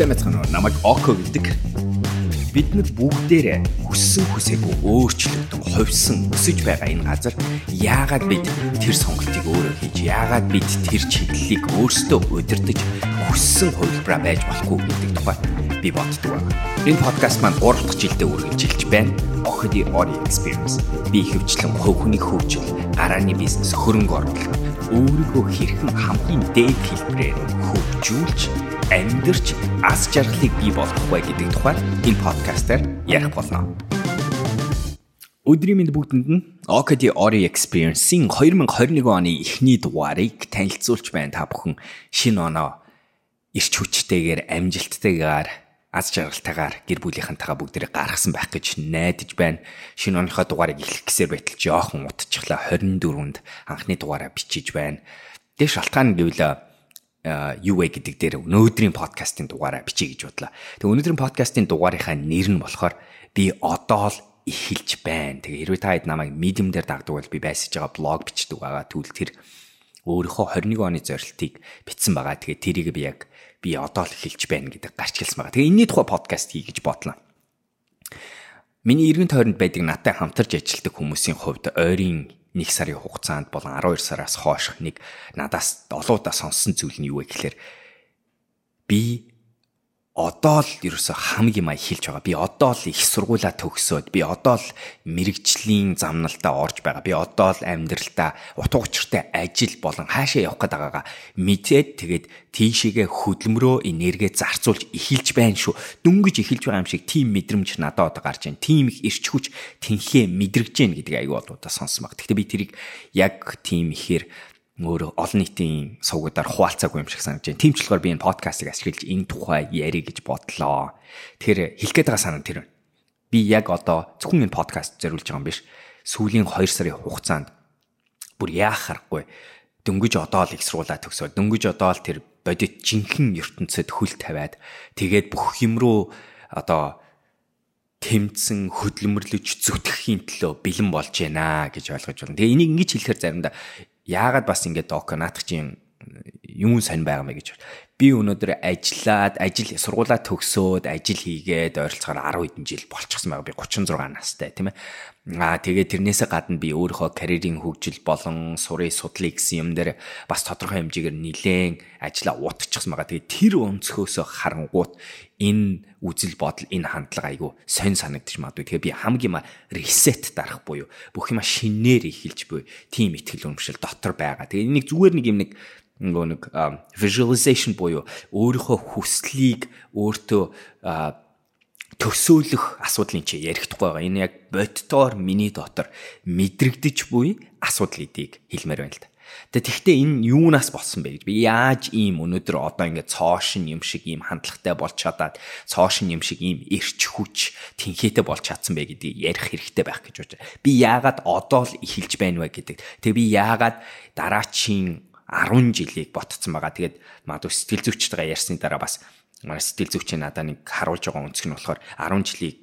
Сэмэцхан намайг Око гэдэг. Биднэр бүгдээрээ хүссэн хүсээгүй өөрчлөгдөн хувьсан өсөж байгаа энэ газар яагаад бид тэр сонголтыг өөрөө хийж яагаад бид тэр чиглэлийг өөрсдөө удирдах хүссэн хувилбараа байж болохгүй гэдэг тухай би боддог байна. Энэ подкаст маань 3 дахь жилдээ үргэлжилж байна. Охиди Ori Experience. Би хөвчлэн хувь хүний хөгжил, гарааны бизнес, хөрөнгө оруулалт, өөрийгөө хэрхэн хамгийн дээд хэлбэрээр хөгжүүлж амьдрч аз жаргалыг бий болгох вэ гэдэг тухай энэ подкастаар ярих болно. Өдрийн мэнд бүгдэнд нь OKD Ori Experience-ийн 2021 оны эхний дугаарыг танилцуулж байна та бүхэн шинэ оноо ирч хүчтэйгээр амжилттайгаар аз жаргалтайгаар гэр бүлийнхэнтэйгээ бүгдээ гаргасан байх гэж найдаж байна. Шинэ оныхоо дугаарыг эхлэх гэсээр байтал жоохон утчихлаа 24-нд анхны дугаараа бичиж байна. Тэгээ шалтгаан гэвэл юу вэ гэдэг дээр өнөөдрийн подкастын дугаараа бичиж гэж бодлоо. Тэгээ өнөөдрийн подкастын дугаарынхаа нэр нь болохоор би одоо л эхэлж байна. Тэгээ хэрвээ та хэд намайг Medium дээр дагдаг бол би байсаж байгаа блог бичдэг байгаа. Тэгвэл тэр өөрийнхөө 21 оны зорилтыг бичсэн байгаа. Тэгээ тэрийг би яг би одоо л эхэлж байна гэдэг гарч хэлсэн байгаа. Тэгээ энэний тухай подкаст хий гэж бодлоо. Миний эргэн тойронд байдаг надтай хамтарч ажилладаг хүмүүсийн хувьд ойрын 1 сарын хугацаанд болон 12 сараас хойш нэг надаас олоодаа сонссон зүйл нь юу вэ гэхээр би одоо л ерөөсө хамгийн мая хэлж байгаа. Би одоо л их сургуулаа төгсөөд би одоо л мэрэгжлийн замналтаа орж байгаа. Би одоо л амьдралдаа утга учиртай ажил болон хаашаа явах гээд байгаагаа мэдээд тэгээд тийшээгээ хөдөлмөрөө энергээ зарцуулж эхэлж байна шүү. Дөнгөж эхэлж байгаа юм шиг тийм мэдрэмж надад одоо гарч байна. Тийм их ирч хүч тэнхээ мэдрэгж гэн гэдэг аюу болоодаа сонсон баг. Гэхдээ би тэрийг яг тийм ихээр өөр олон нийтийн сувгуудаар хуваалцаагүй юм шиг санагдаж байна. Тийм ч болохоор би энэ подкастыг ашиглаж энэ тухай ярих гэж бодлоо. Тэгэхээр хэлэх гээд байгаа санаа тэр. Би яг одоо зөвхөн энэ подкаст зориулж байгаа юм биш. Сүүлийн 2 сарын хугацаанд бүр яах харахгүй дөнгөж одоо л их сургуулаа төгсөөд дөнгөж одоо л тэр бодит жинхэнэ ертөнцид хөл тавиад тэгээд бүх юм руу одоо тэмцэн хөдөлмөрлөж зүтгэхийн төлөө бэлэн болж байна гэж ойлгож байна. Тэгээ энийг ингэж хэлэхээр заримдаа яагаад бас ингээд док наадах чинь юм сонь байгаа мэй гэж. Би өнөөдөр ажиллаад, ажил сургуулаа төгсөөд, ажил хийгээд ойролцоогоор 10 хэдэн жил болчихсон байгаа. Би 36 настай тийм ээ. Аа тэгээд тэрнээсээ гадна би өөрийнхөө карьерийн хөгжил болон сурын судлыг гэсэн юм дээр бас тодорхой хэмжээгээр нилээн ажиллаа утчихсан байгаа. Тэгээд тэр өнцгөөсөө харангуут энэ үзэл бодол энэ хандлага айгу сонь санагдчих магадгүй. Тэгээ би хамгийн ресет дарах буюу бүх юма шинээр эхэлж буй тийм ихтгэл өмшил дотор байгаа. Тэгээ энийг зүгээр нэг юм нэг нөгөө нэг visualization буюу өөрийнхөө хүслийг өөртөө төсөөлөх асуудлын чи ярихдаггүй байгаа. Энэ яг бодтоор миний дотор мэдрэгдэж буй асуудал гэдгийг хэлмээр байна л да. Тэгээ тэгвэл энэ юунаас болсон бэ гэж би яаж ийм өнөөдөр одоо ингээд цоошин юм шиг ийм хандлагатай болж чадаад цоошин юм шиг ийм эрч хүч тэнхээтэй болж чадсан бэ гэдгийг ярих хэрэгтэй байх гэж бодож. Би яагаад одоо л эхэлж байна вэ гэдэг. Тэгээ би яагаад дараачийн 10 жилийг ботцсон байгаа. Тэгээд магадгүй сэтгэл зүйчтэйгээ ярьсны дараа бас манай сэтгэл зүйч надад нэг харуулж байгаа өнцг нь болохоор 10 жилийг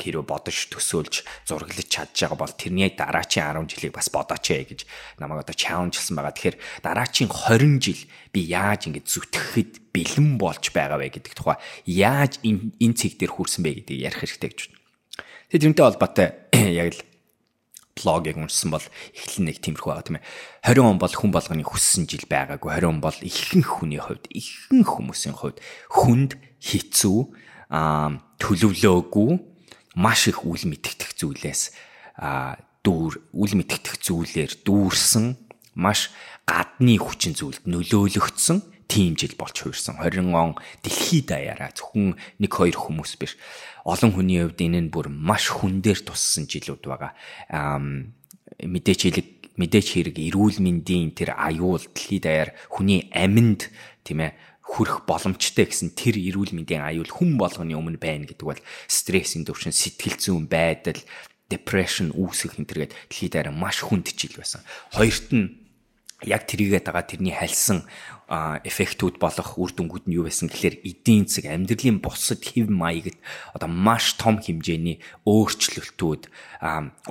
хэрэг бодож төсөөлж зураглаж чадж байгаа бол тэрний дараачийн 10 жилийг бас бодооч ээ гэж намайг одоо чаленжлсан байгаа. Тэгэхээр дараачийн 20 жил би яаж ингэж зүтгэхэд бэлэн болж байгаа вэ гэдэг тухай яаж энэ цэг дээр хүрсэн бэ гэдгийг ярих хэрэгтэй гэж байна. Тэгээд тэрнтэй холбоотой яг л блогийг уншсан бол эхлэн нэг тиймэрхүү байгаа тийм ээ. 20 он бол хүн болгоны хүссэн жил байгаагүй. 20 он бол ихэнх хүний хувьд, ихэнх хүмүүсийн хувьд хүнд хэцүү, аа төлөвлөөгүй, маш их үл мэдтгэх зүйлээс дүүр үл мэдтгэх зүйлээр дүүрсэн, маш гадны хүчин зүйлд нөлөөлөгдсөн тийм жил болж хуурсан. 20 он дэлхийд даяараа зөвхөн нэг хоёр хүмүүс биш. Олон хүний хувьд энэ нь бүр маш хүн дээр туссан жилүүд байгаа. Мэдээч хэлэг мэдээч хэрэг эрүүл мэндийн тэр аюул дэлхийд даяар хүний аминд тийм ээ хүрэх боломжтой гэсэн тэр эрүүл мэндийн аюул хүн болгоны өмнө байна гэдэг бол стрессийн төвшин сэтгэл зүйн байдал depression үүсгэх энэ төргээд дэлхийд даяар маш хүнд жил байсан. Хоёрт нь яг тэрийгээд байгаа тэрний хальсан эффектүүд болох үр дүнгууд нь юу байсан гэхээр эдийн засаг амьдралын бусад хэв маягт одоо маш том хэмжээний өөрчлөлтүүд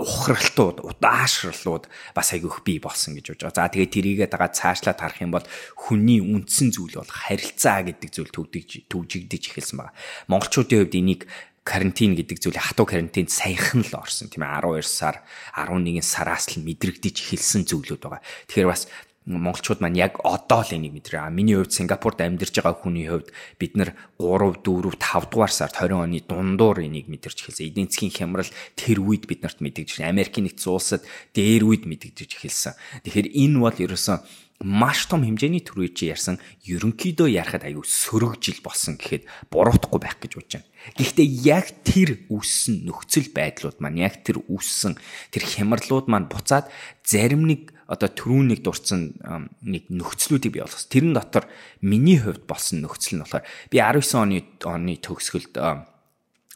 ухралтууд удаашрлууд бас айгүйх бий болсон гэж бодож байгаа. За тэгээ тэрийгээд байгаа цаашлаад харах юм бол хүний үндсэн зүйл бол харилцаа гэдэг зүйл төвдөгж төвжигдэж эхэлсэн байна. Монголчуудын хувьд энийг карантин гэдэг зүйлийг хатуу карантинд саяхан л орсон тийм ээ 12 сар 11 сараас л мэдрэгдэж эхэлсэн зүйлүүд байгаа. Тэгэхээр бас монголчууд маань яг одоо л энийг мэдрээ. Миний хувьд Сингапурт амьдарч байгаа хүний хувьд бид нар 3, 4, 5 дугаар сард 20 оны дундуур энийг мэдэрч эхэлсэн. Эдийн засгийн хямрал тэр үед бид нарт мэдэгдэж, Америкийн нэгдсэн улсад дээр үед мэдэгдэж эхэлсэн. Тэгэхээр энэ бол ерөөсөн маш том хэмжээний төрөй чи ярьсан ерөнхийдөө ярахад аюу сөрөгжил болсон гэхэд буруутахгүй байх гэж бодож байна. Гэхдээ яг тэр үүссэн нөхцөл байдлууд маань яг тэр үүссэн тэр хямралууд маань буцаад зарим нэг одоо түрүүнийг дурдсан нэг нөхцлүүдийг бий болгосон. Тэрэн дотор миний хувьд болсон нөхцөл нь болохоор би 19 оны оны төгсгөлд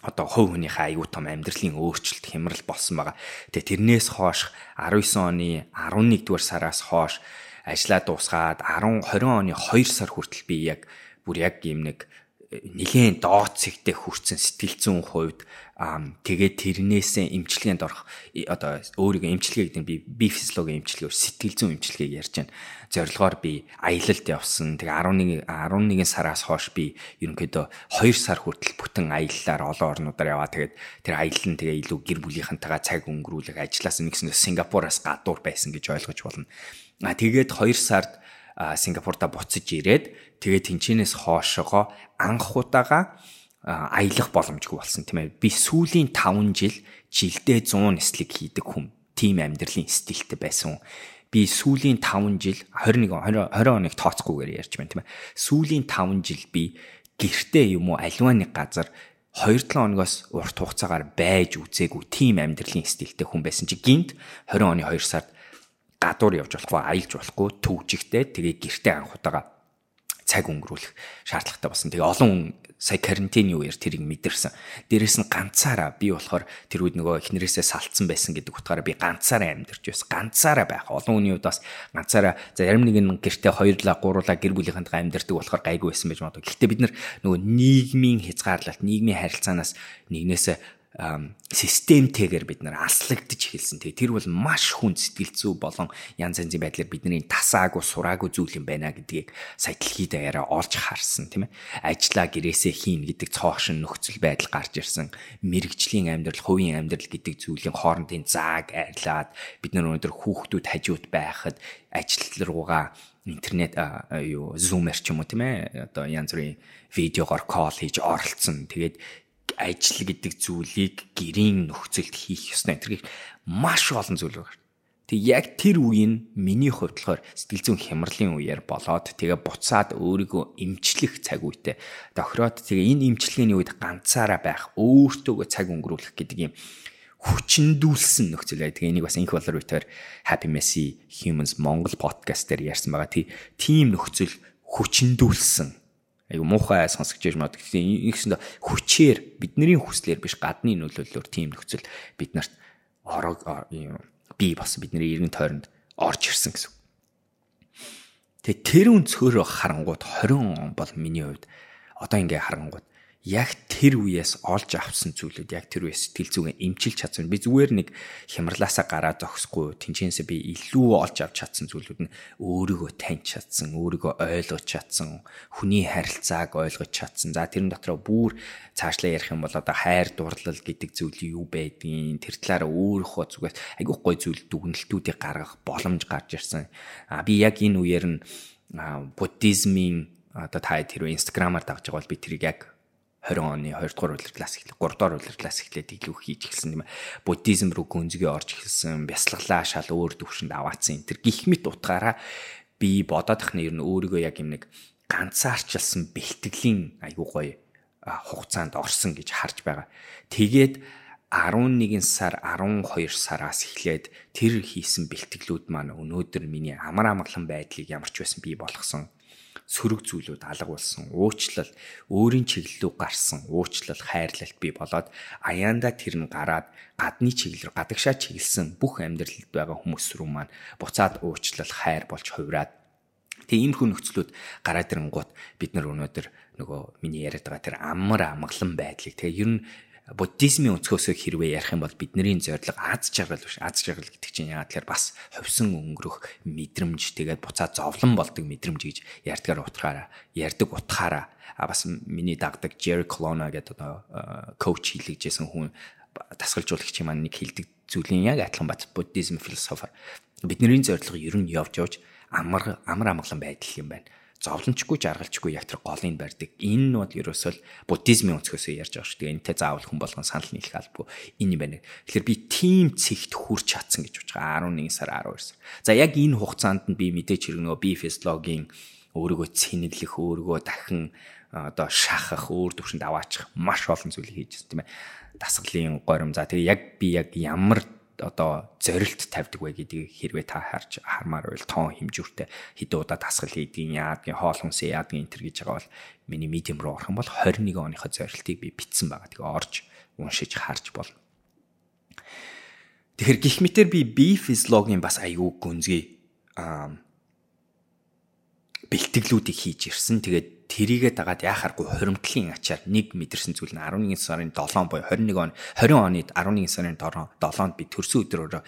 одоо хувь хүнийхээ аюу тум амьдралын өөрчлөлт хямрал болсон байгаа. Тэгээ тэрнээс хойш 19 оны 11 дугаар сараас хойш ажлаа дуусгаад 10 20 оны 2 сар хүртэл би яг бүр яг юм нэг э, нэгэн доод цэгтээ хүрсэн сэтгэл зүйн хувьд тэгээд тэрнээсээ эмчилгээнд орох одоо өөрийгөө эмчилгээ гэдэг нь би би физиологийн эмчилгээ сэтгэл зүйн эмчилгээг ярьж байна. Зорилгоор би аялалд явсан. Тэгээ 11 11 сараас хойш би ерөнхийдөө 2 сар хүртэл бүтэн аяллаар олон орнуудаар яваа. Тэгээд тэр аялал нь тэгээ илүү гэр бүлийнхэнтэйгээ цаг өнгөрүүлэх ажлаас нэгсэн Сингапураас гадуур байсан гэж ойлгож болно. А тэгээд 2 сард Сингапурда буцаж ирээд тэгээд тэнчэнээс хоошогоо анх удаага аялах боломжгүй болсон тийм ээ. Би сүүлийн 5 жил жилдээ 100 нислэг хийдэг хүн. Тим амьдралын стилтэй байсан. Би сүүлийн 5 жил 21 20 20 оныг тооцохгүйгээр ярьж байна тийм ээ. Сүүлийн 5 жил би гэртээ юм уу аливаа нэг газар 2-7 хоногоос урт хугацаагаар байж үзээгүй тим амьдралын стилтэй хүн байсан чи гинт 20 оны 2 сард гадуур явж болохгүй, аялж болохгүй, төвжигтэй тэгээ гэртээ анх удаага цаг өнгөрүүлэх шаардлагатай болсон. Тэгээ олон хүн сая карантины үеэр тэрийг мэдэрсэн. Дээрэс нь ганцаараа би болохоор тэр үед нөгөө эхнэрээсээ салтсан байсан гэдэг утгаараа би ганцаараа амьдарч байсан. Ганцаараа байх. Олон хүний хувьд бас ганцаараа зарим нэг нь гэртээ хоёрлаа, гуруулаа гэр бүлийнхэнтэйгээ амьдардаг болохоор гайгүй байсан байж магадгүй. Гэхдээ бид нөгөө нийгмийн хязгаарлалт, нийгмийн харилцаанаас нэгнээсээ системтэйгээр бид нар аслагдж эхэлсэн. Тэгээ тэр бол маш хүн сэтгэл зүй болон янз янзын байдлаар бидний тасаагүй сураагүй зүйл юм байна гэдгийг сая дэлхийд даяараа олж харсан тийм ээ. Ажлаа гэрээсээ хийн гэдэг цоошин нөхцөл байдал гарч ирсэн. Мэргэжлийн амьдрал, хувийн амьдрал гэдэг зүйлийн хоорондын зааг арилаад бид нар өнөөдөр хүүхдүүд хажууд байхад ажил руугаа интернет юу зумер ч юм уу тийм ээ одоо янз бүрийн видеогоор кол хийж оролцсон. Тэгээд ажил гэдэг зүйлийг гэрийн нөхцөлд хийх ёстой. Тэр маш олон зүйл байна. Тэг яг тэр үеийн миний хувьд болохоор сэтгэл зүйн хямралын үеэр болоод тэгээ буцаад өөрийгөө эмчлэх цаг үедээ тохироод тэгээ энэ эмчилгээний үед ганцаараа байх, өөртөөгөө цаг өнгөрүүлэх гэдэг юм хүчндүүлсэн нөхцөл бай. Тэгээ энийг бас инх болор үеэр Happy Messy Humans Монгол подкаст дээр ярьсан байгаа. Тийм нөхцөл хүчндүүлсэн айгу муухай сонсогч яж мод гэхдээ ингэсэндээ хүчээр бидний хүслээр биш гадны нөлөөллөөр тийм нөхцөл бид нарт орог бий болсон бидний иргэн тойронд орж ирсэн гэсэн. Тэгээ тэр өнцгөрөө харангууд 20 он бол миний хувьд одоо ингээ харангууд яг тэр үеэс олж авсан зүйлүүд яг тэр үеэс сэтгэл зүгээ эмчилж чадсан. Би зүгээр нэг хямрлаасаа гараад зогсохгүй тэнцэнсээ би илүү олж авч чадсан зүйлүүд нь өөрийгөө таньж чадсан, өөрийгөө ойлгож чадсан, хүний харилцааг ойлгож чадсан. За тэрэн дотроо бүр цаашлаа ярих юм бол одоо хайр дурлал гэдэг зүйл юу байдгийг тэр талаараа өөрийнхөө зүгээс айгүй гой зүйл дүгнэлтүүдийг гаргах боломж гарч ирсэн. А би яг энэ үеэр нь буддизмын одоо та тэр инстаграмаар давж байгаа бол би тэрийг яг 20 оны 2 дугаар улирлаас эхлэх 3 дугаар улирлаас эхлээд илүү хийж эхэлсэн юм. Буддизм руу гүнзгий орж эхэлсэн, бясалгалаа шал өөр төвшөнд аваацсан. Тэр гих мэт утгаараа би бодоод нь ер нь өөрийгөө яг юм нэг ганцаарчилсан бэлтгэлийн айгуу гоё хугацаанд орсон гэж харж байгаа. Тэгээд 11 сар 12 сараас эхлээд тэр хийсэн бэлтгэлүүд маань өнөөдөр миний амар амгалан байдлыг ямар ч байсан бий болгосон сөрөг зүйлүүд алга болсон, уучлал, өөрийн чиглэлөө гарсан, уучлал, хайрлалт бий болоод аяанда тэр нь гараад гадны чиглэл, гадагшаа чиглэсэн бүх амьдралд байгаа хүмүүс рүү маань буцаад уучлал, хайр болж хувраад Тэгээ иймэрхүү нөхцлүүд гараад ирэнгуут бид нар өнөөдөр нөгөө миний яриад байгаа тэр амар амгалан байдлыг тэгээ ер нь буддизмын өнцгөөсөө хэрвээ ярих юм бол бидний зорилго аз жаргал биш. Аз жаргал гэдэг чинь яагаад тэгэхээр бас ховсон өнгөрөх мэдрэмж. Тэгээд буцаа зовлон болдог мэдрэмж гэж ярьдгаар утгаараа ярьдаг утгаараа. А бас миний дагдаг Jerry Colonna гэдэг одоо коуч хийлгэжсэн хүн дасгалжуулагч маань нэг хилдэг зүйлийн яг адилхан бат буддизм философи. Бидний зорилго ер нь явж явж амар амар амгалан байдал юм байна зовлончгүй жаргалчгүй яг тэр голыг барьдаг. Энэ нь бол ерөөсөө буддизмын өнцгөөсөө ярьж байгаа шүү. Тэгээ энэтэй заавал хүн болгон санал нийлэх албагүй энэ юм байна. Тэгэхээр би тим цэгт хүрч чадсан гэж бодож байгаа 11 сар 12 сар. За яг энэ хугацаанд нь би мэдээж хэрэг нөгөө би физиологийн өөрийгөө цэнэглэх, өөрийгөө дахин одоо шахах, өөр төвшөнд аваачих маш олон зүйлийг хийжсэн тийм ээ. Дасгалын горим. За тэгээ яг би яг ямар одоо зорилт тавьдаг вэ гэдгийг хэрвээ та харж хармаар байвал тоон хэмжүүртэй хэдэн удаа дасгал хийдгийг яадгийн хоол хүнсээ яадгийн энэ төр гэж байгаа бол миний медиум руу орох юм бол 21 оныхоо зорилтыг би битсэн байгаа. Тэгээ орж уншиж харж болно. Тэгэхээр гих мэтэр би би физиологийн бас аюу гүнзгий аа бэлтгэлүүдийг хийж ирсэн. Тэгээд тэрийгэ дагаад яхааргүй хоримтлын ачаар нэг мэдэрсэн зүйл нь 11 сарын 7 буюу 21 он 20 оны 11 сарын 7-нд би төрсөн өдрөөрөө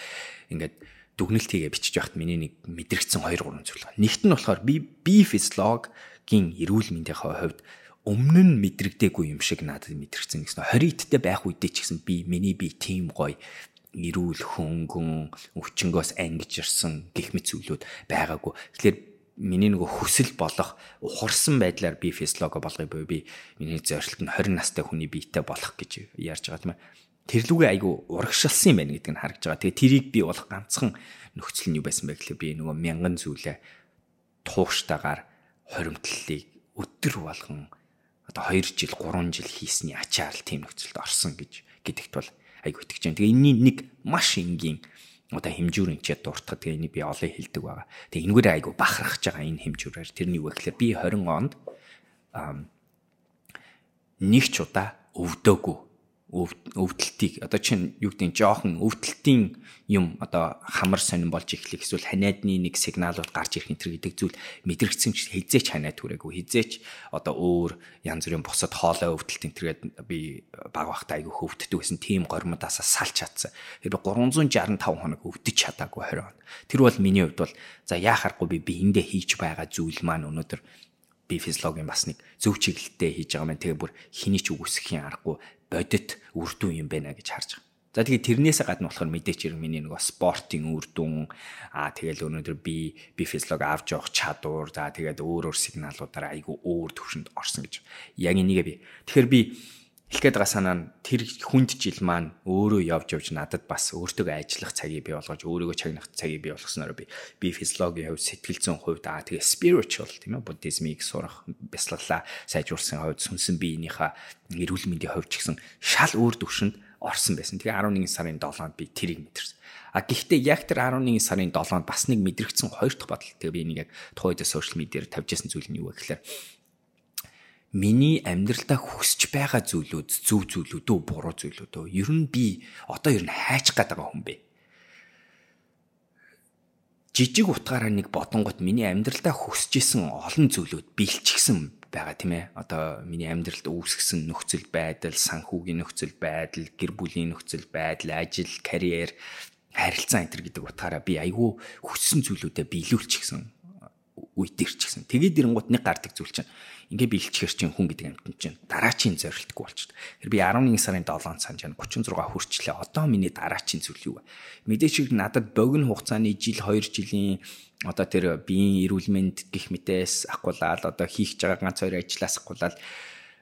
ингээд дүгнэлт хийгээ бичиж байхад миний нэг мэдрэгдсэн 2 3 зүйл байна. Нэгт нь болохоор би би физиологийн эрүүл мэндийнхээ хувьд өмнө нь мэдрэгдээгүй юм шиг надад мэдрэгдсэн гэсэн. 20 идтэй байх үедээ ч гэсэн би миний би тийм гоё эрүүл хөнгөн өвчнгөөс ангиж ирсэн гих мэт зүйлүүд байгаагүй. Тэгэхээр миний нөгөө хүсэл болох ухарсан байдлаар би физиолого болгоё буюу би миний зорилт нь 20 настай хүний биетэй болох гэж ярьж байгаа тийм ээ. Тэрлүүгээ айгу урагшилсан юм байна гэдэг нь харагдж байгаа. Тэгээ тэрийг би болох ганцхан нөхцөл нь юу байсан бэ гэхлээр би нөгөө мянган зүйлээ тууштайгаар хоримтлалыг өдөр болгон одоо 2 жил 3 жил хийсний ачаар л тийм нөхцөлд орсон гэж гэдэгт бол айгу итгэж байна. Тэгээ энэний нэг маш энгийн одоо хэмжүүр инчээ дуртахад тэгээ би олон хилдэг байгаа. Тэгээ энэгээр айгу бахархаж байгаа энэ хэмжүүрээр тэрний юу гэхээр би 20 онд нэг ч удаа өвдөөгүй өвдөлтийг одоо чинь юу гэдэг нь жоохон өвдөлтийн юм одоо хамар сонирн болж эхлэх эсвэл ханиадны нэг сигналууд гарч ирэх энэ гэдэг зүйл мэдрэгдсэн ч хизээч ханиад түрээгүй хизээч одоо өөр янз бүрийн бусад хоолой өвдөлт энэ төргээд би баг багтаа айгүй хөвддөг гэсэн тийм гормодоос салж чадсан. Тэр 365 хоног өвдөж чадаагүй 20 хоног. Тэр бол миний хувьд бол за яахааргүй би биендээ хийж байгаа зүйл маань өнөөдөр би физиологийн бас нэг зөв чиглэлтэй хийж байгаа маань тэгээ бүр хэний ч үгүйсэхийн аргагүй бодит үр дүн юм байна гэж харж байгаа. За тэгээ тэрнээс гадна болохоор мэдээч хэрэг миний нөгөө спортын үр дүн аа тэгэл өнөөдөр би би физиолог авч явах чадвар за тэгээд өөр өөр сигналуудаараа айгүй өөр төвшөнд орсон гэж. Яг энийгээ би. Тэгэхээр би Хэлгээд байгаа санаа нь тэр хүнд жил маань өөрөө явж явж надад бас өөртөө ажиллах цагийг бий болгож өөрийгөө чагнах цагийг бий болгосноор би би физиологийн хувьд сэтгэл зүйн хувьд аа тэгээ spiritual тийм ээ буддизмыг сурах бясалгалаа сайжруулсан хувьд сүнсэн биенийхээ эрүүл мэндийн хувьд ч гэсэн шал өөр төвшөнд орсон байсан. Тэгээ 11 сарын 7-нд би тэрийг мэдэрсэн. А гэхдээ яг тэр 11 сарын 7-нд бас нэг мэдрэгдсэн хоёр дахь бодол. Тэгээ би энийг яг тухайд сошиал медиаар тавьжсэн зүйл нь юу вэ гэхээр миний амьдралдаа хүсэж байгаа зүйлүүд зөв зүйлүүд үү буруу зүйлүүд үү ер нь би одоо ер нь хайчих гээд байгаа хүн бэ? Жижиг утгаараа нэг бодонгот миний амьдралдаа хүсэж исэн олон зүйлүүд биелчихсэн байгаа тийм ээ. Одоо миний амьдралд үүсгэсэн нөхцөл байдал санхүүгийн нөхцөл байдал гэр бүлийн нөхцөл байдал ажил карьер харилцаа энэ гэдэг утгаараа би айгүй хүссэн зүйлүүдэд биелүүлчихсэн үед ирчихсэн тэгээд ирэнгуут нэг гардаг зүйл чинь ингээ биелчихэр чинь хүн гэдэг амтэн чинь дараачийн зорилтгүй болчиход. Тэр би 11 сарын 7-нд санаж байна 36 хүрчлээ. Одоо миний дараачийн зүйл юу вэ? Мэдээч надад богино хугацааны жил 2 жилийн одоо тэр биеийн эрүүл мэнд гих мэтээс ахгуулаад одоо хийх байгаа ганц хоёр ажлаас ахгуулаад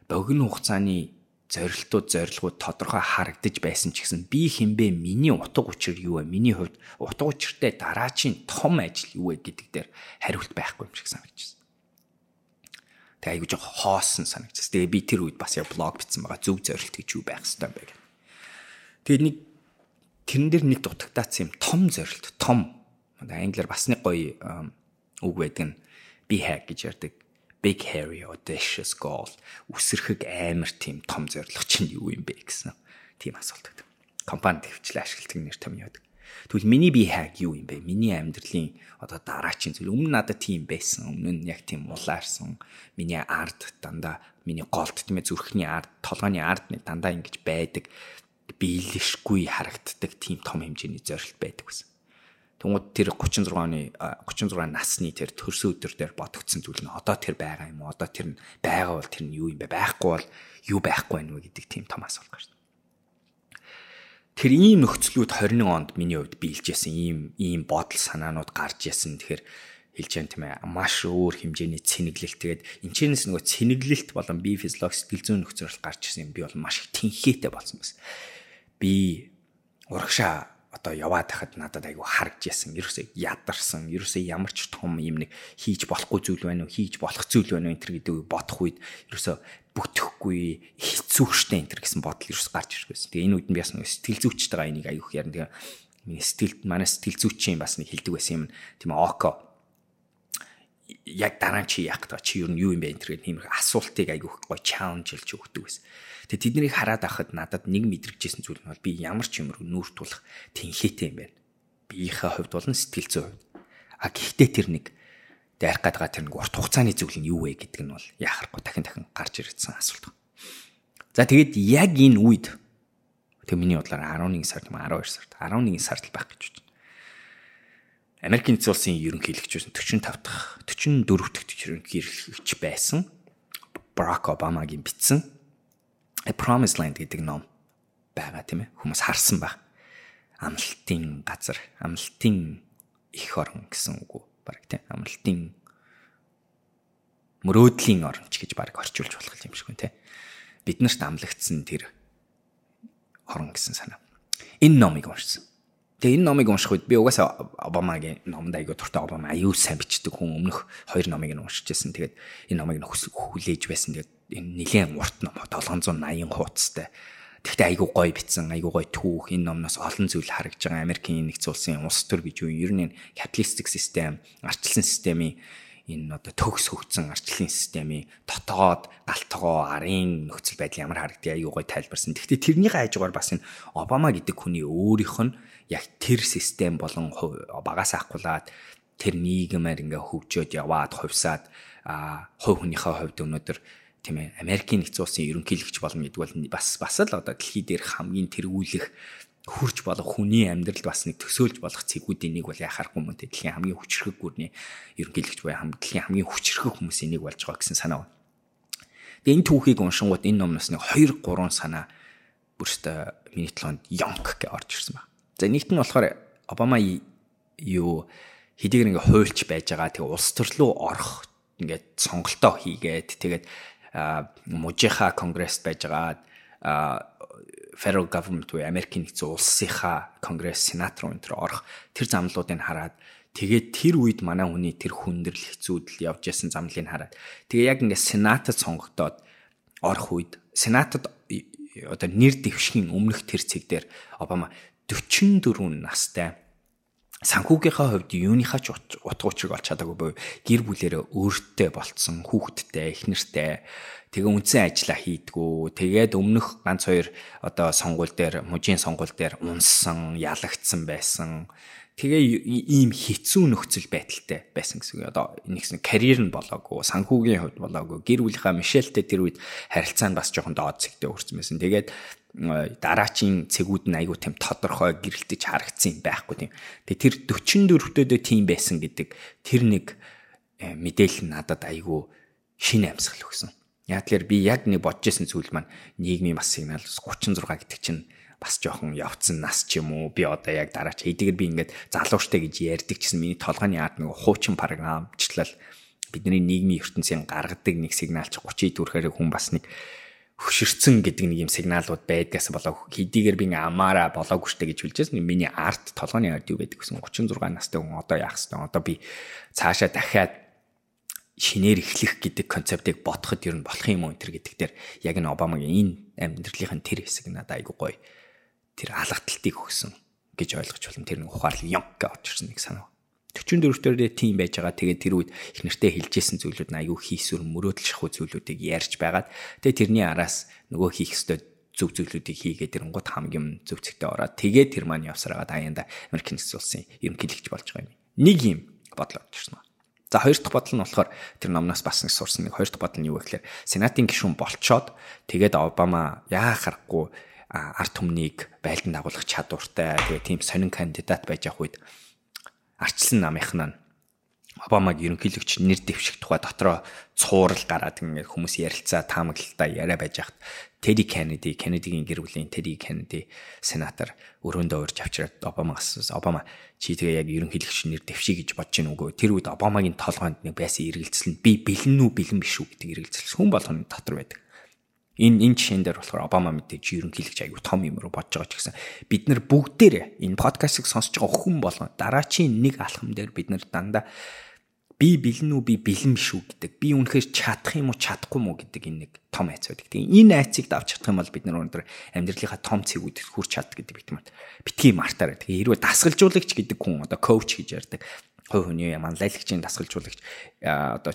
богино хугацааны зорилтууд зорилгууд тодорхой харагдаж байсан ч гэсэн би хинбэ миний утга учир юу вэ? Миний хувьд утга учиртай дараачийн том ажил юу вэ гэдэг дээр хариулт байхгүй юм шиг санагдчихсан. Тэг айгуу жоо хоосон санагдчихс. Тэгээ би тэр үед бас яг блог бичсэн байгаа. Зөв зорилт гэж юу байх хэвээр гэх. Тэгээд нэг тэрэн дээр нэг дутагдац юм том зорилт, том. Англиар бас нэг гоё үг байдаг нь be hack гэж ярьдаг. Big hairy audacious goal. Үсэрхэг амар тийм том зорилго чинь юу юм бэ гэсэн. Тийм асуулт байдаг. Компанид хвчлээ ашигладаг нэр том яадаг. Тэгвэл миний би hack юу юм бэ? Миний амьдралын одоо дараачийн зүйл өмнө надад тийм байсан. Өмнө нь яг тийм улаарсан. Миний арт дандаа миний голд тийм ээ зүрхний арт, толгойн арт нэг дандаа ингэж байдаг. Биелэшгүй харагддаг тийм том хэмжээний зорилт байдаг гэсэн. Тэнгууд тэр 36 оны 36 насны тэр төрсөн өдөр дээр бодогдсон зүйл нь одоо тэр байгаа юм уу? Одоо тэр нь байгаа бол тэр нь юу юм бэ? Байхгүй бол юу байхгүй байх вэ гэдэг тийм том асуулт гарч тэр ийм нөхцлүүд 21 онд миний хувьд биелжсэн ийм ийм бодол санаанууд гарч ясан. Тэгэхээр хэлж байгаа тийм ээ маш өөр хэмжээний цэнэглэлт тэгээд энэчнээс нөгөө цэнэглэлт болон бие физиологи сэтгэл зүйн нөхцөл гарч ирсэн юм би бол маш их тэнхээтэй болсон бас би урагшаа одоо яваад хахад надад айгүй харагж ясан. Ерөөсөө ядарсан. Ерөөсөө ямар ч том юм нэг хийж болохгүй зүйл байна уу, хийж болох зүйл байна уу энэ төр гэдэг бодох үед ерөөсөө бүтэхгүй хэцүүштэй энэ төр гэсэн бодол ерөөс гарч ирэх байсан. Тэгээ энэ үед нь би нэг сэтгэл зүйчтэйгээ энийг айгүйх ярина. Тэгээ миний сэтгэл манай сэтгэл зүйчийн бас нэг хэлдэг байсан юм. Тийм око яг дараа нь чи яах вэ? Чи юу нь юу юм бэ энэ төр гэх юм асуултыг айгүйх гой чаленж хэлж өгдөг байсан. Тэгээ тэднийг хараад ахад надад нэг мэдрэгжсэн зүйл нь бол би ямар ч юм руу нүүр тулах тэнхээтэй юм байна. Биеийнхээ хувьд болон сэтгэл зүйн хувьд. А гэхдээ тэр нэг дайрах гэдэг тэр нэг урт хугацааны зүйл нь юу вэ гэдэг нь бол яхахгүй дахин дахин гарч ирсэн асуулт. За тэгээд яг энэ үед тэг миний бодлоор 11 сард юм 12 сард 11 сард л байх гэж байна. Америкийн эзэн улсын ерөнхийлөгч байсан 45 дахь 44 дахь ерөнхийлөгч байсан Барак Обамагийн бичсэн A Promised Land гэдэг ном байгаа тийм ээ. Хүмүүс харсан баг. Амлалтын газар, амлалтын их орон гэсэн үг үү? Бараг тийм. Амлалтын мөрөөдлийн оронч гэж баг орчуулж болох юм шиг байна тийм. Бид нарт амлагдсан тэр орон гэсэн санаа. Энэ номыг уншсан. Тэгээ энэ номыг унших үед би угаасаа Обамагийн номд аягүй дуртай Обама аюу сайн бичдэг хүн өмнөх хоёр номыг нь уншиж байсан. Тэгээд энэ номыг нь хүлээж байсан. Тэгээд энэ нэлээд урт ном 780 хуудастай. Тэгтээ айгүй гоё бичсэн, айгүй гоё түүх. Энэ номноос олон зүйл харагдж байгаа. Америкийн нэгдсэн улсын улс төр гэж юу ер нь капиталистик систем, арчлсан системийн энэ одоо төгс хөгцсөн арчлалын системийн дотоод галтгоо арын нөхцөл байдал ямар харагдгийг аюу гой тайлбарсан. Гэхдээ тэрний хажуугаар бас энэ Обама гэдэг хүний өөрийнх нь яг тэр систем болон багаас ахгуулаад тэр нийгэмээр ингээ хөгжөөд яваад хувьсаад хувь хүнийхээ хувьд өнөөдөр тийм ээ Америкийн нэгдсэн улсын ерөнхийлөгч болно гэдэг бол бас бас л одоо дэлхий дээр хамгийн тэргүүлэх хурж болох хүний амьдралд бас нэг төсөөлж болох цэгүүдийн нэг бол яхаарахгүй мөн дэлхийн хамгийн хүчрхэг гүрний ерөнхийлөгч буюу дэлхийн хамгийн хүчрхэг хүмүүсийн нэг болж байгаа гэсэн санаа байна. Тэгээ энэ түүхийг уншингууд энэ номноос нэг 2 3 санаа бүрстэ миний толгойд ёнк гэж орж ирсэн байна. За нэгт нь болохоор Обама юу хэдийгээр ингээ хуульч байж байгаа. Тэгээ улс төрлөө орох ингээд сонголтоо хийгээд тэгээд мужийнхаа конгресс байжгаад federal government буюу Америкийн нэгдсэн улсынхаа конгресс сенат руу энэ орох тэр замлуудыг хараад тэгээд тэр үед манай хүний тэр хүндрэл хэцүүдэл явж ясан замлыг хараад тэгээ яг ингээд сенатад сонгогдоод орох үед сенатад одоо нэр дэвшгийн өмнөх тэр цэг дээр Обама 44 настай. Санхүүгийнхаа хувьд юуныхаа ч утга учирыг олж чадаагүй буюу гэр бүлэрээ өөртөө болцсон хүүхэдтэй эхнэртэй. Тэгээ үндсэн ажиллаа хийдгүү. Тэгээд өмнөх ганц хоёр одоо сонгуул дээр мужийн сонгуул дээр унссан ялагдсан байсан. Тэгээ ийм хэцүү нөхцөл байдалтай байсан гэсэн үг. Одоо нэгсэн карьер нь болоогүй, санхүүгийн хувьд болоогүй, гэр бүлийнхаа Мишельтэй тэр үед харилцаа нь бас жоохон доод зэгтээ хүрсэн байсан. Тэгээд дараачийн цэгүүд нь айгүй тийм тодорхой гэрэлтэж харагдсан юм байхгүй тийм. Тэгээ тэр 44-төдөө тийм байсан гэдэг тэр нэг э, мэдээлэл надад айгүй шинэ амьсгал өгсөн. Яг тэр би яг нэг бодож исэн зүйл маань нийгмийн бас сигнал 36 гэдэг чинь бас жоохон явцсан нас ч юм уу би одоо яг дараач хэдийгээр би ингээд залуучтай гэж ярьдаг гэсэн миний толгойн ард нэг хуучин програмчлал бидний нийгмийн ертөнцийн гаргадаг нэг сигнал чи 30 төрхөөр хүн бас нэг хөшөрцөн гэдэг нэг юм сигналууд байдгаас болоо хэдийгээр би амаараа болоогүй штэ гэж хэлжсэн. Миний арт толгойн арт юу байдаг гэсэн 36 настай хүн одоо яах вэ? Одоо би цаашаа дахиад шинээр эхлэх гэдэг концептыг ботход ер нь болох юм уу энэ төр гэдэг дээр яг энэ Обамагийн энэ амьдралынхын тэр хэсэг надад айгу гоё тэр алгадталтыг өгсөн гэж ойлгож болно. Тэр нэг ухаарлаг ёнк гэж орж ирсэн нэг санаа. 44 дээрээ тийм байж байгаа. Тэгээд тэр үед их нэртэй хэлжсэн зүйлүүд нь аюу хийсвэр мөрөөдөл шахуу зүйлүүдийг ярьж байгаад тэгээд тэрний араас нөгөө хийх ёстой зөв зүйлүүдийг хийгээд ирэнгууд хамгийн зөв зэгтээ ороод тэгээд тэр маань явсараад аяанда Америк нэгдсэн улсын ерөнхийлөгч болж байгаа юм. Нэг юм бодлоо ирсэн байна. За хоёр дахь бодол нь болохоор тэр номноос бас нэг сурсан нэг хоёр дахь бодол нь юу гэхээр сенатын гишүүн болчоод тэгээд Обама яа харахгүй арт түмнийг байлдан дагуулах чадвартай тэгээ тийм сонин кандидат байж авах үед арчлан намынхнаа Обамаг ерөнхийлөгч нэр дэвших тухай дотроо цуурал гараад ингээд хүмүүс ярилцаа таамаглалтаа яриа байж хат Теди Кеннеди Кеннедигийн гэр бүлийн Теди Кеннеди сенатор өрөөндөө урьж авчираад Обамаас Обама чи тэгээ яг ерөнхийлөгч нэр дэвших гэж бодож гин үгүй. Тэр үед Обамагийн толгойд нэг байсан эргэлзэл нь би бэлэн үү бэлэн биш үү гэдэг эргэлзэл хүн болгоны дотор байдаг Энэ энэ жишээн дээр болохоор Обама мэдээж ерөнхийлөгч аягүй том юм руу бодож байгаа ч гэсэн бид нар бүгдээрээ энэ подкастыг сонсож байгаа хүн болгоо дараачийн нэг алхам дээр бид нар дандаа би бэлэн үү би бэлэн биш үү гэдэг би үнэхээр чадах юм уу чадахгүй юм уу гэдэг энэ нэг том айц байдаг. Тэгээ энэ айцыг давж чадах юм бол бид нар өнөөдөр амьдралынхаа том цэгүүд хүрч чаддаг гэдэг битмат битгий мартаарай. Тэгээ хэрвээ дасгалжуулагч гэдэг хүн одоо коуч гэж ярьдаг хувь хүний манлайлагчийн дасгалжуулагч одоо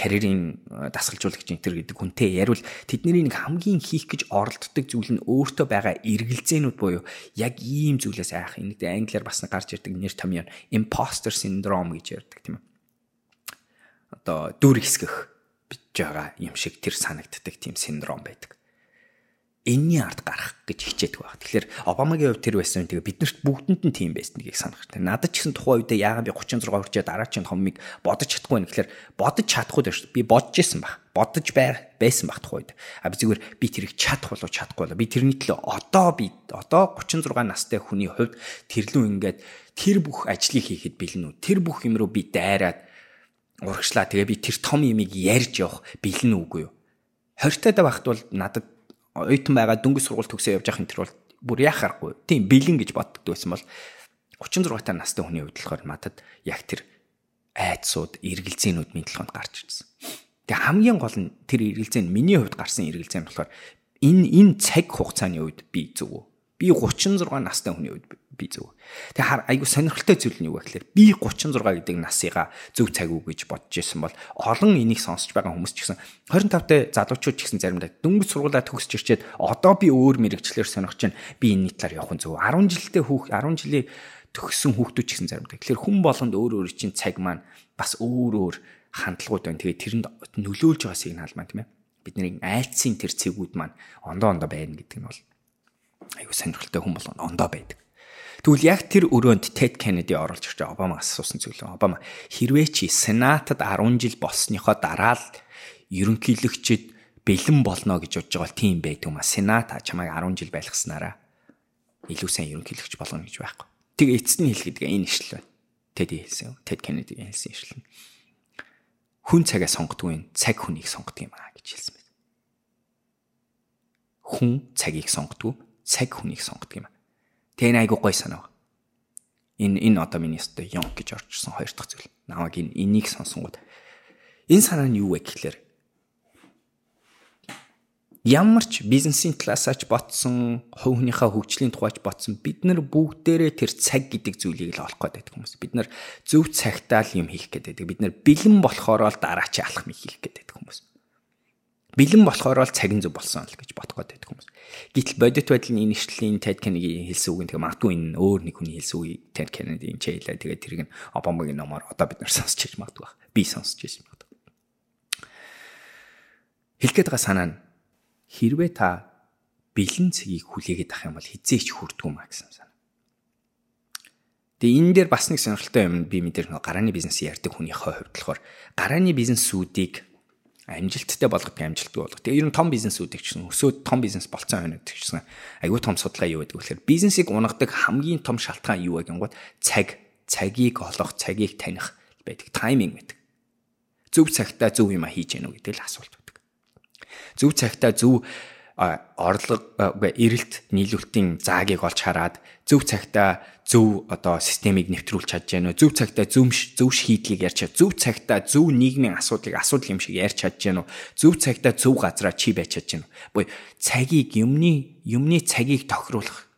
карьерийн дасгалжуулагч энэ төр гэдэг хүнтэй яриул тэдний нэг хамгийн хийх гэж оролддог зүйл нь өөртөө байгаа эргэлзээнүүд буюу яг ийм зүйлээс айх энэ англиар бас гарч ирдэг нэр том юм imposter syndrome гэж ярьдаг тийм ээ одоо дүр хэсгэх бич байгаа юм шиг тэр санагддаг тийм синдром байдаг энэний ард гарах гэж хичээдэг байна. Тэгэхээр Обамагийн хувьд тэр байсан тэгээ биднэрт бүгдэнд нь тийм байсан гэдгийг санах хэрэгтэй. Надад ч гэсэн тухайн үедээ яагаад би 36 хүрчээ дараачийн хоммыг бодож чадахгүй байна гэхээр бодож чадахгүй шүү. Би бодож исэн баг. Бодож бай байсан баг тухайн үед. А би зүгээр би тэрийг чадах болов чадахгүй болов. Би тэрний төлөө одоо би одоо 36 настай хүний хувьд тэрлүү ингээд тэр бүх ажлыг хийхэд бэлэн үү? Тэр бүх юм руу би дайраад урагшлаа. Тэгээ би тэр том юмыг ярьж явах бэлэн үгүй юу? Хорьтойд байхад бол надад оюутан байгаа дөнгөж сургууль төгсөө явж явах энэ төр бол бүр яхахгүй. Тийм бэлэн гэж боддог байсан бол 36 та настай хүний хувьд болохоор матад яг тэр айдсууд, эргэлзээнүүд минь толгонд гарч ирсэн. Тэгээ хамгийн гол нь тэр эргэлзээ нь миний хувьд гарсан эргэлзээ нь болохоор энэ энэ цаг хугацааны үед би зөв үү? Би 36 настай хүний үед би зөв. Тэгээ айгу сонирхолтой зүйл нь юу вэ гэхээр би 36 гэдэг насыгаа зөв цаг уу гэж бодож исэн бол олон энийг сонсож байгаа хүмүүс ч гэсэн 25-тай залуучууд ч гэсэн заримдаа дөнгөж сургуулаа төгсч ирчээд одоо би өөр мэрэгчлэр сонирхож байна. Би энэ талаар явах нь зөв. 10 жилдээ хүүх 10 жилийн төгссөн хүүхдүүд ч гэсэн заримдаа. Тэгэхээр хүн болгонд өөр өөр чинь цаг маань бас өөр өөр хандлагууд байна. Тэгээ тэрэнд нөлөөлж байгаа сигнал маань тийм ээ. Бидний айцын тэр цэгүүд маань ондоо ондоо байна гэдэг нь бол аюу сонирхолтой хүн болгоно ондоо байдаг. Тэгвэл яг тэр өрөөнд Тед Кеннеди оруулж ирж Обамаас асуусан зүйл. Обама хэрвээ чи Сенатад 10 жил болсныхоо дараа л ерөнхийлөгчд бэлэн болно гэж бодож байгаа бол тийм байдаг юм а. Сенат чамайг 10 жил байлгаснараа илүү сайн ерөнхийлөгч болно гэж байхгүй. Тэг эцэст нь хэлэхэд энэ ишлэл байна. Тед хэлсэн. Тед Кеннеди хэлсэн ишлэл. Хүн цагаа сонгодгүй, цаг хүнийг сонгодог юм а гэж хэлсэн байна. Хүн цагийг сонгодог, цаг хүнийг сонгодог юм а. Тэгээ энэ айгуу гой санаа. Энэ энэ одоо миний өстө юм гэж орчсон хоёр дахь зүйл. Намайг энэ энийг сонсонгууд энэ санаа нь юу вэ гэхлээр ямар ч бизнесийн талаасаач ботсон, хувь хүнийхээ хөгжлийн тухайч ботсон бид нар бүгдээрээ тэр цаг гэдэг зүйлийг л олох гээд байдаг хүмүүс. Бид нар зөв цагтаа л юм хийх гээд байдаг. Бид нар бэлэн болохоор л дараачийн алхмыг хийх гээд байдаг хүмүүс. Бэлэн болохоор л цаг нь зөв болсон л гэж бодох гээд байдаг хүмүүс. Гэтэл бодит байдал нь энэ ишлэлийн Ted Kennedy хэлсэн үг нь тэгээ магадгүй энэ өөр нэг хүний хэлсэн үг Ted Kennedy-ийн чэйлээ тэгээ тэрийг нь Обамагийн номоор одоо бид нар сонсч иж магадгүй баг. Би сонсч иж магадгүй. Хэлгээд байгаа санаа нь хэрвээ та бэлэн цэгийг хүлээгээд ах юм бол хизээч хүрдгүү маа гэсэн санаа. Тэгээ энэ дээр бас нэг сонирхолтой юм би мэдэр нэг гарааны бизнес ярьдаг хүний хувьд болохоор гарааны бизнесүүдийг амжилттай болгох амжилтгүй болгох. Тэгээ ер нь том бизнесүүд гэсэн өсөөд том бизнес болцсон байна гэдэг чинь айгүй том судалгаа юу гэдэг вэ гэхээр бизнесийг унагадаг хамгийн том шалтгаан юу вэ гингууд цаг, цагийг олох, цагийг таних байдаг. Тайминг гэдэг. Зөв цагтаа зөв юм а хийж яах вэ гэдэг л асуулт байдаг. Зөв цагтаа зөв орлого эрэлт нийлүүлэлтийн заагийг олж хараад зөв цагтаа зөв одоо системийг нэвтрүүлж чадж гэнэ зөв цагтаа зөв зөв шийдлийг ярьж чад зөв цагтаа зөв нийгмийн асуудлыг асуудал юм шиг ярьж чадж гэнэ зөв цагтаа зөв газараа чи байж чадж гэнэ буюу цагийг юмны юмны цагийг тохируулах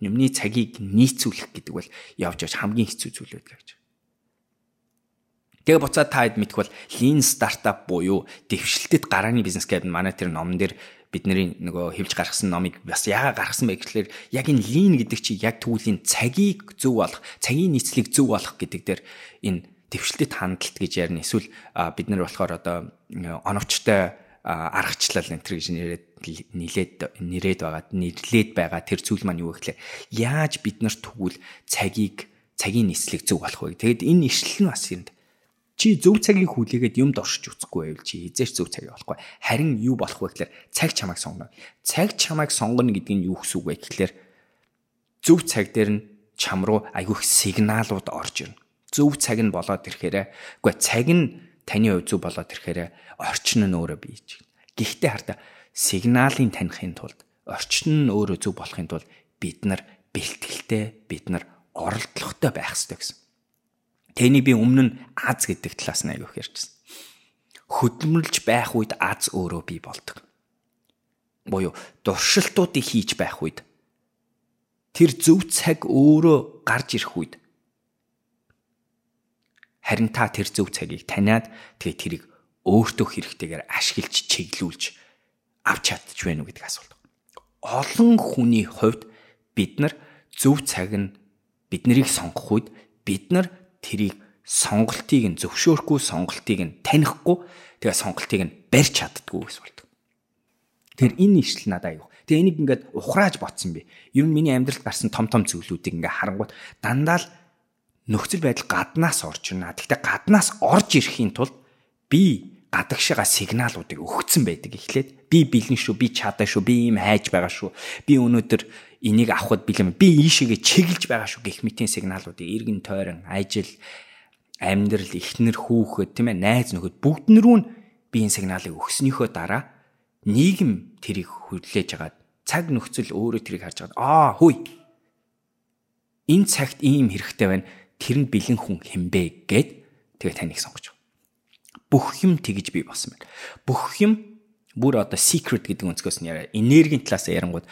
Юмны цагийг нийцүүлэх гэдэг бол явж явж хамгийн хэцүү зүйл байдаг гэж. Тэгээ буцаад та хэд мэдэх бол lean startup буюу дэвшилтэд гарааны бизнес гэдэг манай тэр номон дээр бидний нөгөө хөвж гаргасан номыг бас яагаад гаргасан бэ гэхлээр яг энэ lean гэдэг чи яг түүлийн цагийг зөв болох, цагийн нийцлийг зөв болох гэдэг дээр энэ дэвшилтэд хандлт гэж ярина. Эсвэл бид нар болохоор одоо оновчтой аргачлал энэ төр гэж нэрэд нилээд нэрэд байгаа нэрлээд байгаа тэр зүйл маань юу гэхлээр яаж бид нар тэгвэл цагийг цагийн нийслэг зөв болох вэ? Тэгэд энэ ишлэл нь бас юм. Чи зөв цагийг хүлээгээд юмд оршиж үзэхгүй байвал чи хизээч зөв цагийг болохгүй. Харин юу болох вэ гэхлээр цаг чамайг сонгоно. Цаг чамайг сонгоно гэдэг нь юу гэсэн үг вэ гэхлээр зөв цаг дээр нь чам руу айгүйх сигналууд орж ирнэ. Зөв цаг нь болоод ирэхээр үгүй цаг нь таны хувь зөв болоод ирэхээр орчин нь өөрөө бийж. Гэхдээ хардаа сигналын таних тулд орчин нь өөрөө зөв болохын тулд бид нар бэлтгэлтэй бид нар оролдлоготой байх хэрэгтэй гэсэн. Тэний би өмнө нь аз гэдэг талаас нь аягүй ярьжсэн. Хөдөлмөрлж байх үед аз өөрөө бий болдог. Боёо дуршилтуудыг хийж байх үед тэр зөв цаг өөрөө гарч ирэх үед харин та тэр зөв цагийг таниад тэгээ тэрийг өөртөө хэрэгтэйгээр ашиглаж чиглүүлж авч чадчих вэ гэдэг асуулт. Олон хүний хувьд бид нар зөв цаг нь биднийг сонгох үед бид нар тэрийг сонголтыг нь зөвшөөрөхгүй сонголтыг нь танихгүй тэгээ сонголтыг нь барьж чаддгүй гэсэн үг. Тэр энэ ишлэл надад аюу. Тэгээ энийг ингээд ухрааж ботсон би. Ер нь миний амьдралд гарсан том том зүйлүүдийг ингээд харангуут дандаа л нөхцөл байдал гаднаас орж ирнэ. Гэхдээ гаднаас орж ирэхийн тулд би гадагшаага сигналуудыг өгцөн байдаг. Эхлээд би бэлэн шүү, би чадаа шүү, би ийм хайж байгаа шүү. Би өнөөдөр энийг авахд бэлэн. Би ийшээгээ чиглэж байгаа шүү гэх мэтийн сигналуудыг эргэн тойрон ажил, амьдрал, эхнэр, хүүхэд, тийм ээ, найз нөхөд бүгднэрүү нь би энэ сигналыг өгснөөхөө дараа нийгэм тэрийг хүлээж агаад цаг нөхцөл өөрөө тэрийг харж агаад аа хүй энэ цагт ийм хэрэгтэй байна тэр нь бэлэн хүн хэмбэ гэд тэгээ таныг сонгож. Бүх юм тэгж би болсон байна. Бүх юм бүр одоо secret гэдэг өнцгөөс нь яриа энергийн талаас ярангууд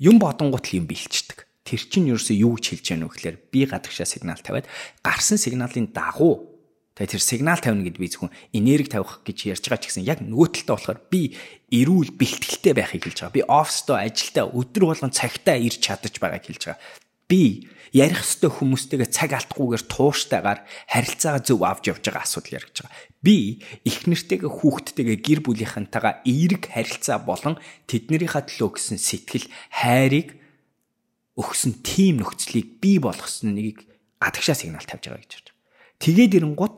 юм бодонгууд л юм бэлчдэг. Тэр чинь ерөөсөө юу гэж хэлж яах вэ гэхээр би гадагшаа сигнал тавиад гарсан сигналын дагуу тэгээ тэр сигнал тавина гэд би зөвхөн энерги тавих гэж ярьж байгаа ч гэсэн яг нөгөө талдаа болохоор би эрүүл бэлтгэлтэй байхыг хэлж байгаа. Би оффстоо ажилдаа өдөр болгон цагтаа ирж чадаж байгааг хэлж байгаа. Би ярих хөстө хүмүүстэйгээ цаг алдахгүйгээр тууштайгаар харилцаагаа зөв авч явж байгаа асуудал яригдж байгаа. Би их нэртэйгээ хүүхдтэйгээ гэр бүлийнхэнтэйгээ эерэг харилцаа болон тэднэрийнхаа төлөө гэсэн сэтгэл хайрыг өгсөн тим нөхцөлийг бий болгосныг гадагшаа сигнал тавьж байгаа гэж байна. Тэгээд ирэнгууд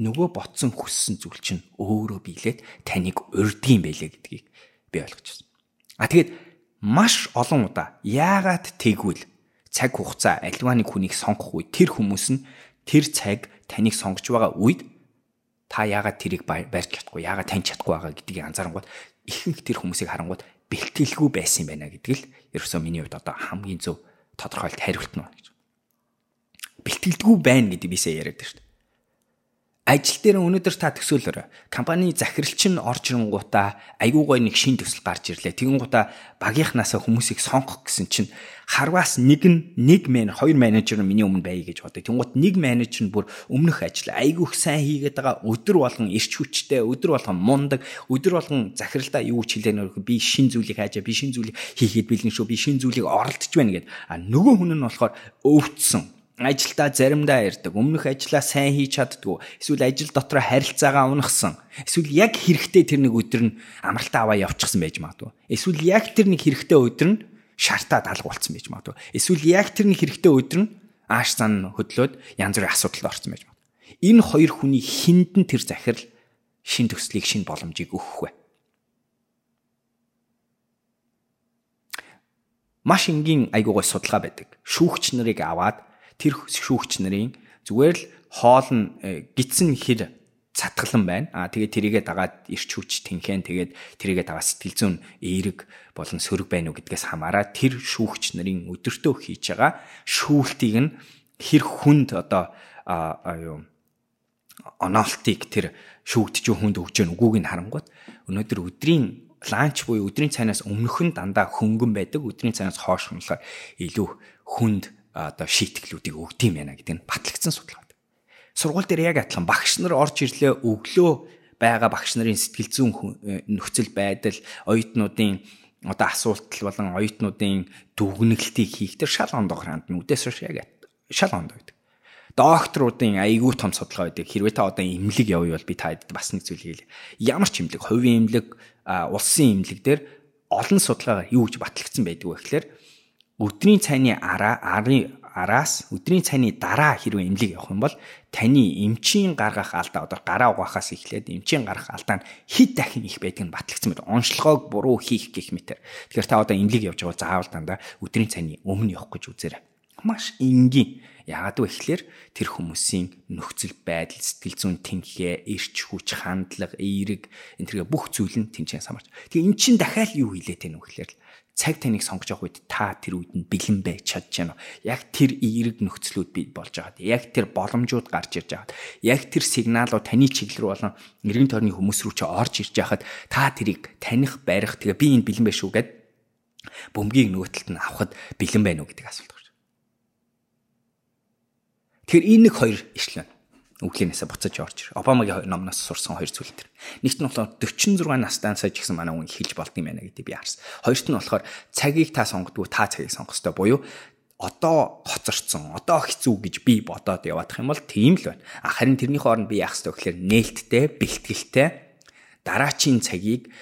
нөгөө ботсон хүссэн зүйл чинь өөрөө биелээд таныг урдгийн байлээ гэдгийг би ойлгож байна. А тэгээд маш олон удаа яагаад тэгвэл цаг хугацаа альва нэг хүнийг сонгох үед тэр хүмүүс нь тэр цаг таныг сонгож байгаа үед та яагаад тэрийг барьж чадахгүй яагаад таньж чадахгүй байгаа гэдгийг анзаарангууд ихэнх тэр хүмүүсийг харангууд бэлтгэлгүй байсан юм байна гэдэг л ерөөсөө миний хувьд одоо хамгийн зөв тодорхойлт хариулт нь байна гэж. Бэлтгэлгүй байна гэдэг бисээ яриад байна шүү ажил дээр өнөөдөр та төсөөлөөр компани захиралч нь орж ирэнгуудаа айгүй гой нэг шин төсөл гарч ирлээ. Тэгэнгүүтээ багийнхнаасаа хүмүүсийг сонгох гэсэн чинь харваас нэг нь нэг мен хоёр менежер нь миний өмнө байя гэж боддог. Тэнгуут нэг менежер нь бүр өмнөх ажил айгүйх сайн хийгээд байгаа өдөр болгон ирч хүчтэй, өдөр болгон мундаг, өдөр болгон захиралдаа юу ч хэлээ нөрөх би шин зүйлийг хаажаа, би шин зүйлийг хийхэд бэлэн шүү, би шин зүйлийг оролдож байна гэд. А нөгөө хүн нь болохоор өвдсөн ажилдаа заримдаа ярддаг. Өмнөх ажлаа сайн хийж чаддгүй. Эсвэл ажил дотор харилцаагаа унахсан. Эсвэл яг хэрэгтэй тэр нэг өдөр нь амралтаа аваа явчихсан байж магадгүй. Эсвэл яг тэр нэг хэрэгтэй өдөр нь шартаа даалгуулсан байж магадгүй. Эсвэл яг тэр нэг хэрэгтэй өдөр нь ааш зан хөдлөөд янз бүрийн асуудалд орсон байж магадгүй. Энэ хоёр хүний хиндэн тэр захирал шин төслийг шин боломжийг өгөх вэ? Маш энгийн айгуугай судалгаа байдаг. Шүүгч нарыг аваад тэр шүүгч нарын зүгээр л хоол нь э, гидсэн хэр цатгалан байна. Аа тэгээд тэрийгээ дагаад ирч хүч тэнхэн тэгээд тэрийгээ дагаа сэтгэл зүйн эерэг болон сөрөг байна уу гэдгээс хамаараа тэр шүүгч нарын өдөртөө хийж байгаа шүүлтийг нь хэр хүнд одоо аа юу оноолтыг тэр шүүгдч хүнд өгч гэн үгүйг нь харангуут өнөөдөр өдрийн ланч буюу өдрийн цайнаас өмнөх нь дандаа хөнгөн байдаг. Өдрийн цайнаас хойш болохоор илүү хүнд одоо шийтгэлүүдийг өгд юм байна гэдэг нь батлагдсан судалгаа. Сургууль дээр яг адилхан багш нар орж ирлээ өглөө байгаа багш нарын сэтгэл зүйн нөхцөл байдал, оюутнуудын одоо асуултал болон оюутнуудын дүгнэлтийг хийх тэр шал ондоо хандна. Үдээс хойш яг шал ондоо байдаг докторуудын айгүй том судалгаа байдаг. Хэрвээ та одоо имлэг бол би та хэд бас нэг зүйл хийлээ. Ямар ч имлэг, хувийн имлэг, улсын имлэг дээр олон судалгаагаар юу гэж батлагдсан байдаг вэ гэхээр өдрийн цайны араа арын араас өдрийн цайны дараа хэрвээ имлэг явах юм бол таны эмчийн гаргах алдаа одоо гараа угаахаас эхлээд эмчийн гаргах алдаа нь хэд дахин их байдгийг нь батлагдсан байна. Онцлогоог буруу хийх гэх мэтэр. Тэгэхээр та одоо имлэг явж байгаа заавал дандаа өдрийн цайны өмнө явах гэж үзээрэй. Маш энгийн Яагаад вэ гэхээр тэр хүмүүсийн нөхцөл байдал, сэтгэл зүйн тэнхээ, эрч хүч, хандлага, эерэг энэ тэргээ бүх зүйл нь тэнцэн самарч. Тэгээ эн чинь дахиад юу хилээд тань вэ гэхээр цаг таныг сонгож явах үед та тэр үед нь бэлэн байж чадж байна. Яг тэр эерэг нөхцлүүд бий болж байгаад, яг тэр боломжууд гарч ирж байгаад, яг тэр сигналууд таны чиглэл рүү болон эргэн тойрны хүмүүс рүү чи орж ирж байхад та тэрийг таних, барих тэгээ би энэ бэлэн байх шүү гэд бөмбөгийг нөгөө талд нь авахд бэлэн байна уу гэдэг асуулт Тэгэхээр энэ нэг хоёр ишлэн үглэнээсээ буцаж орж ир. Обамагийн номноос сурсан хоёр зүйл төр. Нэгт нь болохоор 46 настай сая ч гэсэн манай хүн хэлж болд юм байна гэдэг би харсан. Хоёрт нь болохоор цагийг та сонгодгүй та цагийг сонгох ёстой буюу одоо хоцорцсон, одоо хэцүү гэж би бодоод яваадах юм бол тийм л байна. Харин тэрний хооронд би яах ёстой гэхээр нээлттэй, бэлтгэлтэй дараачийн цагийг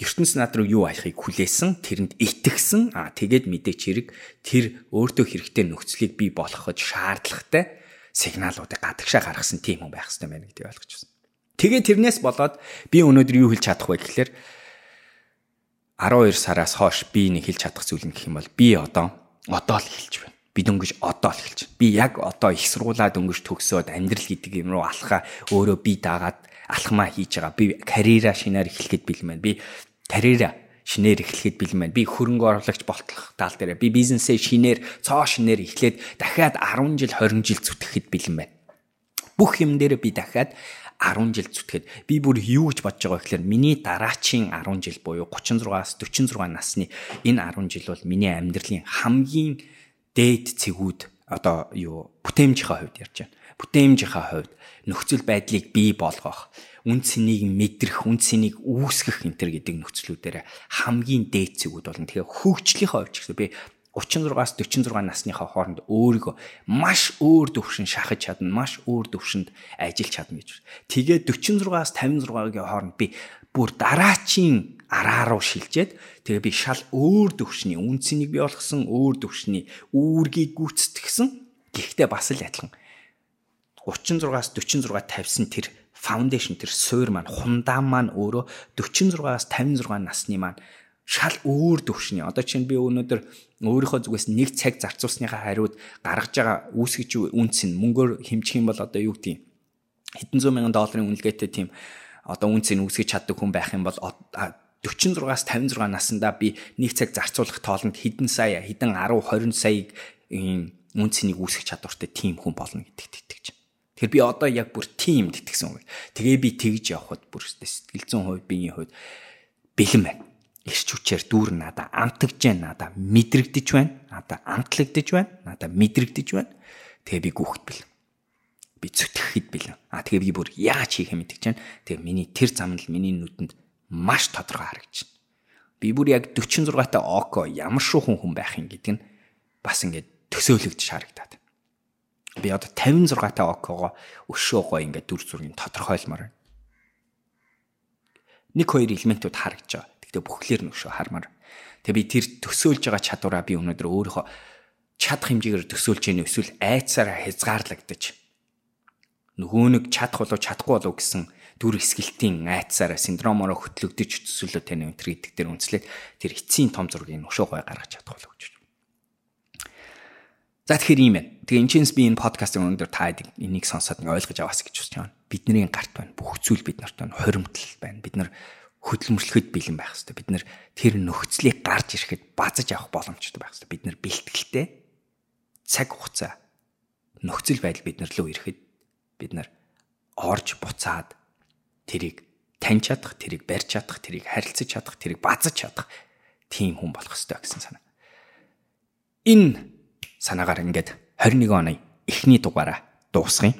ертөнц над руу юу аяхыг хүлээсэн, тэрэнд итгэсэн, аа тэгээд мэдээч хэрэг тэр өөртөө хэрэгтэй нөхцөлийг бий болгоход шаардлагатай сигналуудыг гадагшаа гаргасан тийм хүн байх хэрэгтэй байна гэдгийг ойлгож байна. Тэгээ тэрнээс болоод би өнөөдөр юу хэлж чадах вэ гэхээр 12 сараас хойш би нэг хэлж чадах зүйл нь гэх юм бол би одоо одоо л хэлж байна. Би дөнгөж одоо л хэлж байна. Би яг одоо их сургуулаа дөнгөж төгсөөд амьдрал гэдэг юм руу алхаа өөрөө би дагаад алхмаа хийж байгаа. Би карьераа шинээр эхлэхэд бэлэн байна. Би карьераа шинээр эхлэхэд бэлэн байна. Би хөрөнгө оруулагч болтлох тал дээр би бизнесээ шинээр цоо шинээр эхлээд дахиад 10 жил 20 жил зүтгэхэд бэлэн байна. Бүх юм дээр би дахиад 10 жил зүтгэхэд би бүр юу гэж бодож байгаа гэхээр миний дараачийн 10 жил буюу 36-аас 46 насны энэ 10 жил бол миний амьдралын хамгийн дээд цэгүүд одоо юу бүтээмжийнхаа хувьд ярьж байна. Бүтээмжийнхаа хувьд нөхцөл байдлыг бий болгох үн цэнийг мэдрэх, үн цэнийг үүсгэх энэ төр гэдэг нөхцлүүдээр хамгийн дээд зэгүүд болно. Тэгэхээр хөгжлийнхөө хувьд гэсэн би 36-аас 46 насныхаа хооронд өөрийгөө маш өөр төвшин шахаж чадна, маш өөр төвшөнд ажиллаж чадна гэж. Тэгээ 46-аас 56-гийн хооронд би бүр дараачийн араа руу шилжээд тэгээ би шал өөр төвшний үнцнийг бий болгосон, өөр төвшний үүргийг гүйцэтгсэн. Гэхдээ бас л адилхан 36-аас 46 тавьсан тэр foundation тэр суур маань хундаан маань өөрөө 46-аас 56 насны маань шал өөр төвшний. Одоо чинь би өнөөдөр өөрийнхөө зүгээс нэг цаг зарцуулсныхаа хариуд гаргаж байгаа үүсгэж үнц нь мөнгөөр хэмжих юм бол одоо юу гэдэг хэдэн зуун мянган долларын үнэлгээтэй тийм одоо үнц нь үүсгэж чаддаг хүн байх юм бол 46-аас 56 наснда би нэг цаг зарцуулах тоолонд хэдэн сая хэдэн 10 20 саяг үнцнийг үүсгэж чадвартай тийм хүн болно гэдэгт итгэж байна. Тэгэхээр би одоо яг бүр тим итгэсэн үг. Тэгээ би тэгж явхад бүр сэтгэл зүйн хувьд биеийн хувьд бэлэн байна. Ирч хүчээр дүүр надаа амтагж байна, надаа мэдрэгдэж байна, надаа амтлагдж байна, надаа мэдрэгдэж байна. Тэгээ би гүөхт бэлэн. Би зүтгэхэд бэлэн. А тэгээ би бүр яаж хийх юм мэдэж байна. Тэгээ миний тэр зам нь миний нүдэнд маш тодорхой харагдаж байна. Би бүр яг 46 та око ямар шуухан хүн байх юм гэдэг нь бас ингээд төсөөлөгдөж харагдаад. Би одоо 56 та окого өшөө гоо ингээд дүр зургийг тодорхойлмоор байна. Нэг хоёр элементүүд харагдж байгаа. Тэгтээ бүхлээр нь өшөө хармаар. Тэгээ би тэр төсөөлж байгаа чадвараа би өнөөдөр өөрийнхөө чадах хэмжээгээр төсөөлж яах эсвэл айцаараа хязгаарлагдаж нөгөө нэг чадах болов чадахгүй болов гэсэн дүр эсгэлтийн айцаараа синдромороо хөтлөгдөж төсөөлөө тань өнтер гэдэг дээр үнслээд тэр эцсийн том зургийг өшөө гой гаргаж чадах болов гэж За тэгэхээр ийм байна. Тэгээ энэчнээс би энэ подкастын өндөр та энийг сонсоод ойлгож аваас гэж бодож байна. Бидний гарт байна. Бүх зүйл бид нарт байна. Хоримтл байна. Бид нар хөдөлмөрлөхөд бэлэн байх хэрэгтэй. Бид нар тэр нөхцөлийг гарч ирэхэд базаж авах боломжтой байх хэрэгтэй. Бид нар бэлтгэлтэй цаг хугацаа нөхцөл байдал бид нар лөө ирэхэд бид нар орж буцаад тэрийг таньж чадах, тэрийг барьж чадах, тэрийг харилцаж чадах, тэрийг базаж чадах тийм хүн болох ёстой гэсэн санаа. Энэ санаагаар ингээд 21 оны эхний дугаараа дуусгая.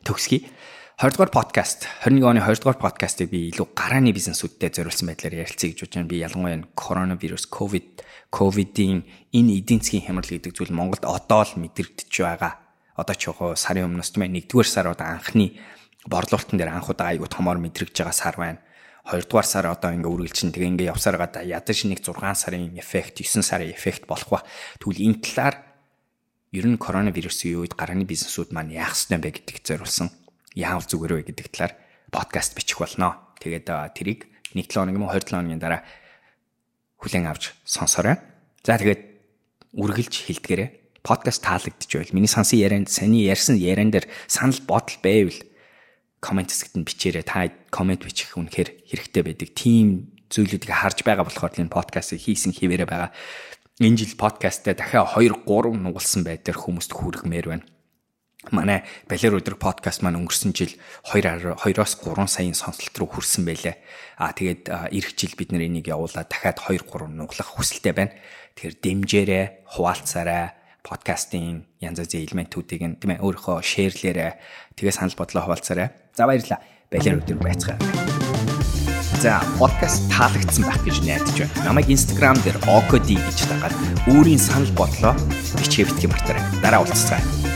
Төгсгий. 20 дугаар подкаст 21 оны 20 дугаар подкастыг би илүү гарааны бизнесүүдтэй зориулсан байдлаар ярилцъя гэж бодож байна. Би ялангуяа энэ коронавирус, ковид, ковидын энэ эдийн засгийн хямрал гэдэг зүйл Монголд одоо л мэдрэгдэж байгаа. Одоо ч яг сарын өмнөөс тийм ээ 1-р сар одоо анхны борлуулалтын дээр анх удаа айгуу томоор мэдрэгж байгаа сар байна. 2 дугаар сар одоо ингээ үргэлжлэн тэгээ ингээ явсаар гада ядаж нэг 6 сарын эффект 9 сарын эффект болох ба. Тэгвэл энэ талаар ер нь коронавирусын үед гарааны бизнесүүд маань яах ёстой бэ гэдэгт зориулсан яавал зүгээр вэ гэдэг талаар подкаст бичих болно. Тэгээд тэрийг 1 7 хоног юм уу 27 хоногийн дараа хүлээн авч сонсоорой. За тэгээд үргэлж хилдгээрээ подкаст таалагдж байвал миний сансан ярианд саний ярьсан яриан дээр санал бодол байвал комент хэсэгт нь бичээрэй. Та комент бичих үнэхээр хэрэгтэй байдаг. Тим зүйлүүдийг харж байгаа болохоор энэ подкастыг хийсэн хിവэрэ байгаа. Энэ жил подкастаа дахиад 2 3 нугалсан байдлаар хүмүүст хүргэмээр байна манай Балер өдрөг подкаст маань өнгөрсөн жил 2 2-оос 3 саяын сонсолт руу хүрсэн байлээ. Аа тэгээд эх жил бид нэр энийг явуулаад дахиад 2 3 нуглах хүсэлтэй байна. Тэгэхээр дэмжээрэй, хуваалцаарай, подкастын янз бүрийн элементүүдийг нь тийм ээ өөрийнхөө шеэрлээрэй. Тэгээ санал бодлоо хуваалцаарай. За баярлалаа. Балер өдрөг байцгаая. За подкаст таалагдсан байх гэж найдаж байна. Намайг Instagram дээр okd гэж дагаад өөрийн санал бодлоо бичгээ битгий мартаарай. Дараа уулзцгаая.